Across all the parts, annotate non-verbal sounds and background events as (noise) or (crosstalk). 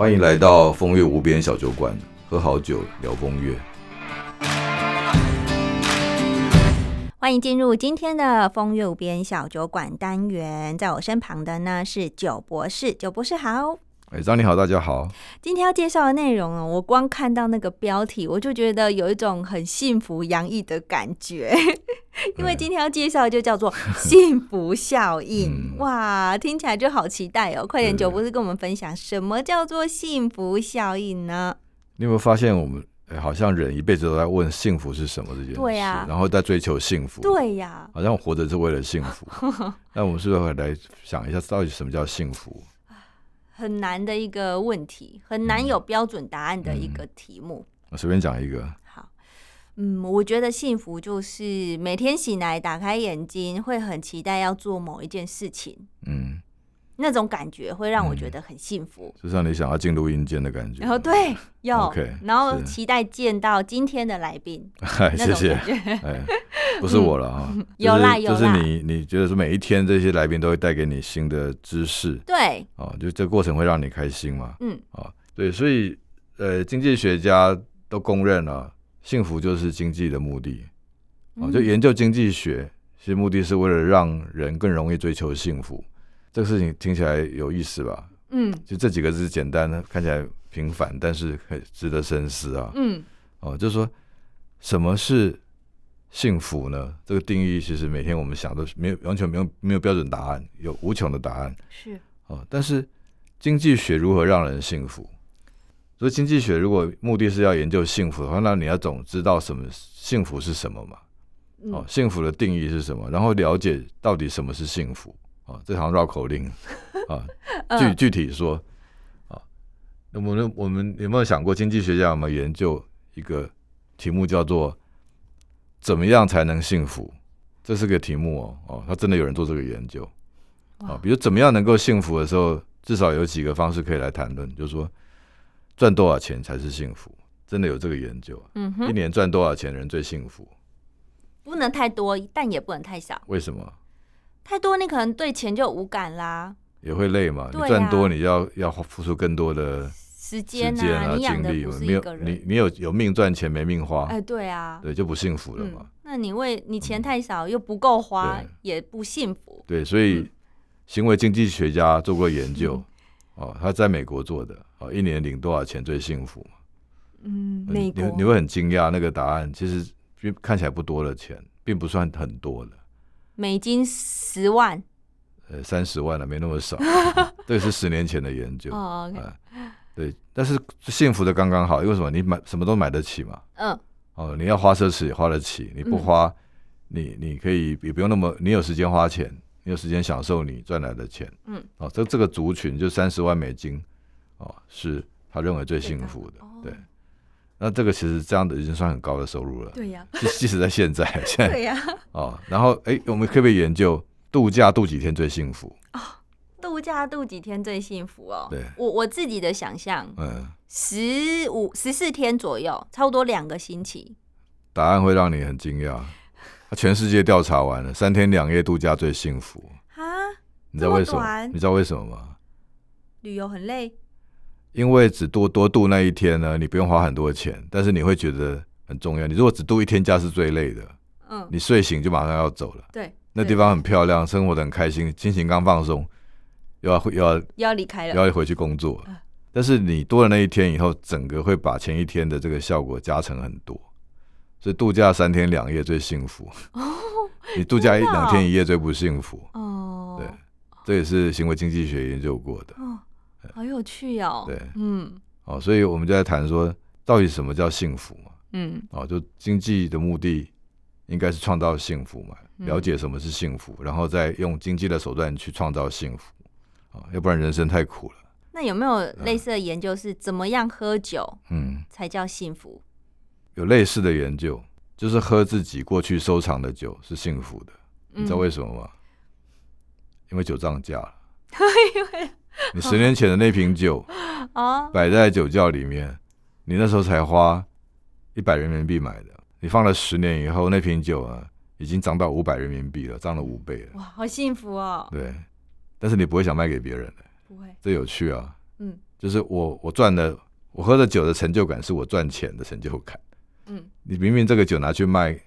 欢迎来到风月无边小酒馆，喝好酒聊风月。欢迎进入今天的风月无边小酒馆单元，在我身旁的呢是九博士，九博士好。哎，张你好，大家好。今天要介绍的内容哦，我光看到那个标题，我就觉得有一种很幸福洋溢的感觉，(laughs) 因为今天要介绍的就叫做 (laughs) 幸福效应。哇，听起来就好期待哦！快点，九博士跟我们分享什么叫做幸福效应呢？你有没有发现，我们好像人一辈子都在问幸福是什么这件事，对呀，然后在追求幸福，对呀，好像活着是为了幸福。(laughs) 那我们是不是来想一下，到底什么叫幸福？很难的一个问题，很难有标准答案的一个题目。我随便讲一个。好，嗯，我觉得幸福就是每天醒来打开眼睛，会很期待要做某一件事情。嗯。那种感觉会让我觉得很幸福，就像你想要进录音间的感觉。然后对，有，然后期待见到今天的来宾。(laughs) 谢谢。哎，不是我了哈。(laughs) 有啦有啦。就是你，你觉得是每一天这些来宾都会带给你新的知识。对。哦，就这过程会让你开心嘛？嗯。啊，对，所以呃，经济学家都公认了，幸福就是经济的目的。哦，就研究经济学，其实目的是为了让人更容易追求幸福。这个事情听起来有意思吧？嗯，就这几个字简单的，看起来平凡，但是很值得深思啊。嗯，哦，就是说什么是幸福呢？这个定义其实每天我们想都没有完全没有没有标准答案，有无穷的答案。是哦，但是经济学如何让人幸福？所以经济学如果目的是要研究幸福的话，那你要总知道什么幸福是什么嘛？哦，幸福的定义是什么？然后了解到底什么是幸福。啊，这行绕口令啊，(laughs) 具具体说啊，那我们我们有没有想过，经济学家有没有研究一个题目叫做“怎么样才能幸福”？这是个题目哦，哦，他真的有人做这个研究啊。比如怎么样能够幸福的时候，至少有几个方式可以来谈论，就是说赚多少钱才是幸福？真的有这个研究？嗯哼，一年赚多少钱人最幸福？不能太多，但也不能太少。为什么？太多，你可能对钱就无感啦，也会累嘛。你赚多，你要要付出更多的时间啊，精力。没有你，你有有命赚钱没命花，哎，对啊，对就不幸福了嘛。那你为你钱太少又不够花，也不幸福。对，所以行为经济学家做过研究，哦，他在美国做的，哦，一年领多少钱最幸福？嗯，美国你会很惊讶，那个答案其实看起来不多的钱，并不算很多的。美金十万，呃，三十万了，没那么少。(laughs) (laughs) 这是十年前的研究。哦，对，但是幸福的刚刚好，因为什么？你买什么都买得起嘛。嗯。哦，你要花奢侈也花得起，你不花，你你可以也不用那么，你有时间花钱，你有时间享受你赚来的钱。嗯。哦，这这个族群就三十万美金，哦，是他认为最幸福的。对。那这个其实这样的已经算很高的收入了，对呀。即即使在现在，现在对呀。哦，然后哎，我们可不可以研究度假度几天最幸福？哦，度假度几天最幸福哦？对，我我自己的想象，嗯，十五十四天左右，差不多两个星期。答案会让你很惊讶，全世界调查完了，三天两夜度假最幸福啊？你知道为什么？你知道为什么吗？旅游很累。因为只多多度那一天呢，你不用花很多钱，但是你会觉得很重要。你如果只度一天假是最累的，嗯，你睡醒就马上要走了。对，那地方很漂亮，生活的很开心，心情刚放松，又要又要又要离开了，又要回去工作。但是你多了那一天以后，整个会把前一天的这个效果加成很多。所以度假三天两夜最幸福哦，你度假一两天一夜最不幸福哦。对，这也是行为经济学研究过的。哦好有趣哦！对，嗯，哦，所以我们就在谈说，到底什么叫幸福嘛？嗯，哦，就经济的目的应该是创造幸福嘛，了解什么是幸福，然后再用经济的手段去创造幸福，啊，要不然人生太苦了。那有没有类似的研究是怎么样喝酒，嗯，才叫幸福？有类似的研究，就是喝自己过去收藏的酒是幸福的，你知道为什么吗？因为酒涨价了。(laughs) 因为。你十年前的那瓶酒啊，(laughs) 摆在酒窖里面，你那时候才花一百人民币买的。你放了十年以后，那瓶酒啊，已经涨到五百人民币了，涨了五倍了。哇，好幸福哦！对，但是你不会想卖给别人的，不会，这有趣啊。嗯，就是我我赚的，我喝的酒的成就感是我赚钱的成就感。嗯，你明明这个酒拿去卖，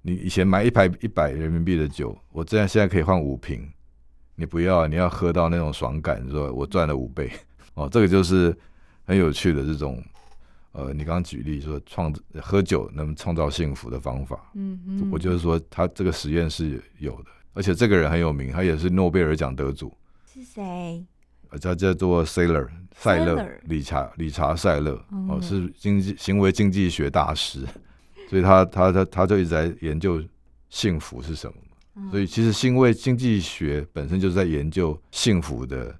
你以前买一排一百人民币的酒，我这样现在可以换五瓶，你不要，你要喝到那种爽感，说我赚了五倍 (laughs) 哦，这个就是很有趣的这种。呃，你刚刚举例说创喝酒能创造幸福的方法，嗯嗯，我就是说他这个实验是有的，而且这个人很有名，他也是诺贝尔奖得主，是谁？呃，他叫做 Saylor 塞勒理查理查塞勒嗯。哦，是经济行为经济学大师，(laughs) 所以他他他他就一直在研究幸福是什么。所以其实行为经济学本身就是在研究幸福的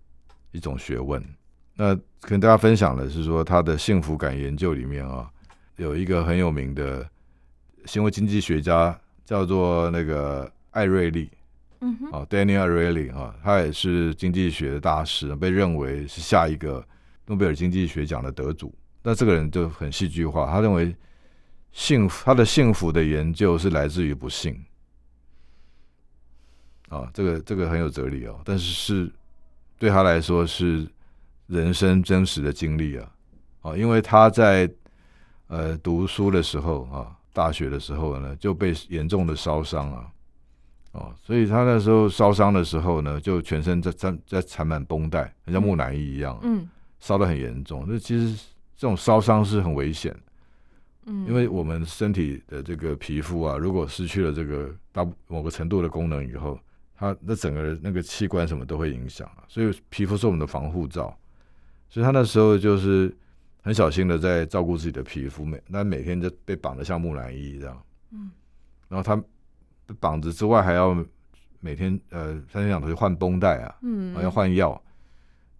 一种学问。那跟大家分享的是说，他的幸福感研究里面啊，有一个很有名的行为经济学家叫做那个艾瑞利，嗯，啊，Daniel Ariely 啊，他也是经济学的大师，被认为是下一个诺贝尔经济学奖的得主。那这个人就很戏剧化，他认为幸福，他的幸福的研究是来自于不幸。啊，这个这个很有哲理哦，但是是对他来说是人生真实的经历啊，啊，因为他在呃读书的时候啊，大学的时候呢就被严重的烧伤啊，哦，所以他那时候烧伤的时候呢，就全身在在在缠满绷带，很像木乃伊一样，嗯烧得很严重。那其实这种烧伤是很危险，嗯，因为我们身体的这个皮肤啊，如果失去了这个大某个程度的功能以后，它那整个那个器官什么都会影响啊。所以皮肤是我们的防护罩，所以他那时候就是很小心的在照顾自己的皮肤，每那每天就被绑得像木乃伊一样。嗯，然后他被绑子之外，还要每天呃三天两头去换绷带啊，嗯还要换药。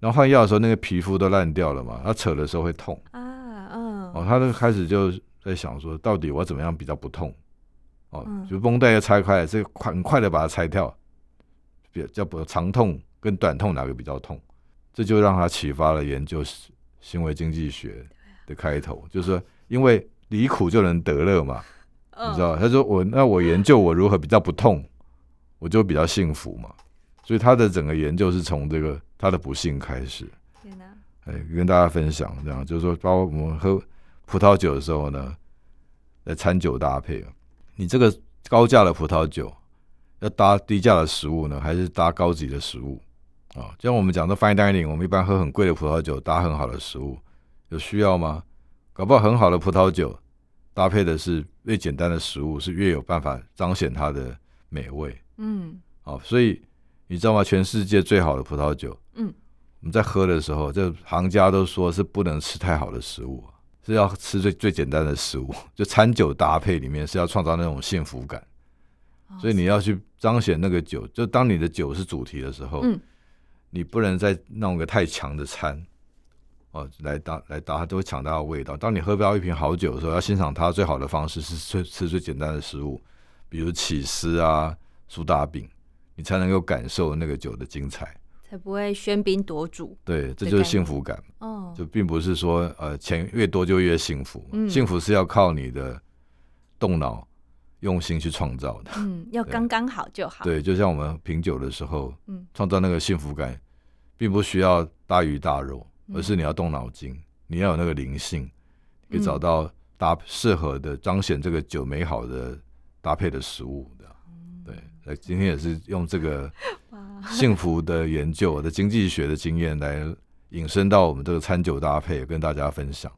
然后换药的时候，那个皮肤都烂掉了嘛，他扯的时候会痛。啊嗯哦，他就开始就在想说，到底我怎么样比较不痛？哦，嗯就绷带要拆开，这个快很快的把它拆掉，比较不长痛跟短痛哪个比较痛？这就让他启发了研究行为经济学的开头，就是说，因为离苦就能得乐嘛，你知道？他说我那我研究我如何比较不痛，我就比较幸福嘛。所以他的整个研究是从这个他的不幸开始。天哪，哎，跟大家分享这样，就是说，包括我们喝葡萄酒的时候呢，来餐酒搭配啊，你这个高价的葡萄酒要搭低价的食物呢，还是搭高级的食物啊？就像我们讲的 fine dining，我们一般喝很贵的葡萄酒搭很好的食物，有需要吗？搞不好很好的葡萄酒搭配的是越简单的食物，是越有办法彰显它的美味。嗯哦，所以你知道吗？全世界最好的葡萄酒，嗯，我们在喝的时候，这行家都说是不能吃太好的食物，是要吃最最简单的食物。(laughs) 就餐酒搭配里面是要创造那种幸福感，哦所以你要去彰显那个酒。就当你的酒是主题的时候，嗯你不能再弄个太强的餐。哦，来搭来搭，它都会抢到它的味道。当你喝不到一瓶好酒的时候，要欣赏它最好的方式是吃吃最简单的食物，比如起司啊、苏打饼，你才能够感受那个酒的精彩。才不会喧宾夺主对，这就是幸福感，哦，就并不是说呃钱越多就越幸福，嗯幸福是要靠你的动脑用心去创造的。嗯，要 (laughs) 对刚刚好就好，对，就像我们品酒的时候，嗯创造那个幸福感，并不需要大鱼大肉，嗯而是你要动脑筋，你要有那个灵性，可以嗯找到搭适合的彰显这个酒美好的搭配的食物的。对，那今天也是用这个 (laughs) 幸福的研究、我的经济学的经验来引申到我们这个餐酒搭配，跟大家分享。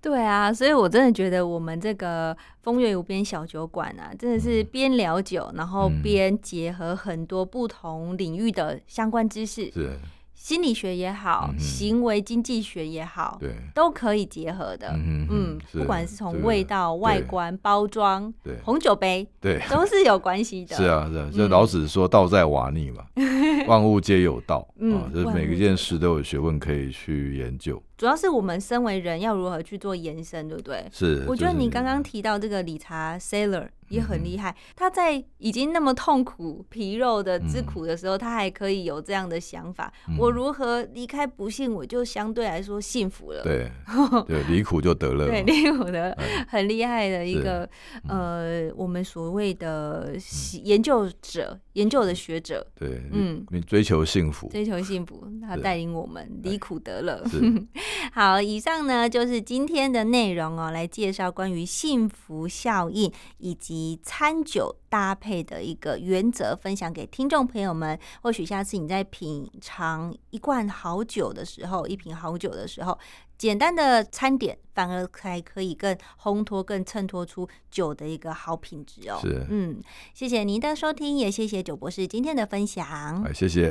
对啊，所以我真的觉得我们这个风月无边小酒馆啊，真的是边聊酒，然后嗯边结合很多不同领域的相关知识，是，心理学也好，嗯行为经济学也好，对，都可以结合的。嗯嗯，不管是从这个味道、外对观、包装、对红酒杯，对，都是有关系的。是，啊，是啊，就嗯老子说“道在瓦逆”嘛，(laughs) 万物皆有道嗯啊，就是每一件事都有学问可以去研究。主要是我们身为人要如何去做延伸，对不对？是，我觉得你刚刚提到这个理查 Sailor 也嗯。很厉害，他在已经那么痛苦、皮肉的之嗯。苦的时候，他还可以有这样的想法：嗯。我如何离开不幸，我就相对来说幸福了。对。(laughs) 对，离苦就得乐。对，离苦的哎。(laughs) 很厉害的一个嗯。呃，我们所谓的研究者、研究的学者，对，嗯你追求幸福，追求幸福，他带领我们离苦得乐。(laughs) 好，以上呢就是今天的内容哦，来介绍关于幸福效应以及餐酒搭配的一个原则，分享给听众朋友们。或许下次你在品尝一罐好酒的时候，一瓶好酒的时候，简单的餐点反而还可以更烘托、更衬托出酒的一个好品质哦。是，嗯，谢谢您的收听，也谢谢九博士今天的分享。哎，谢谢。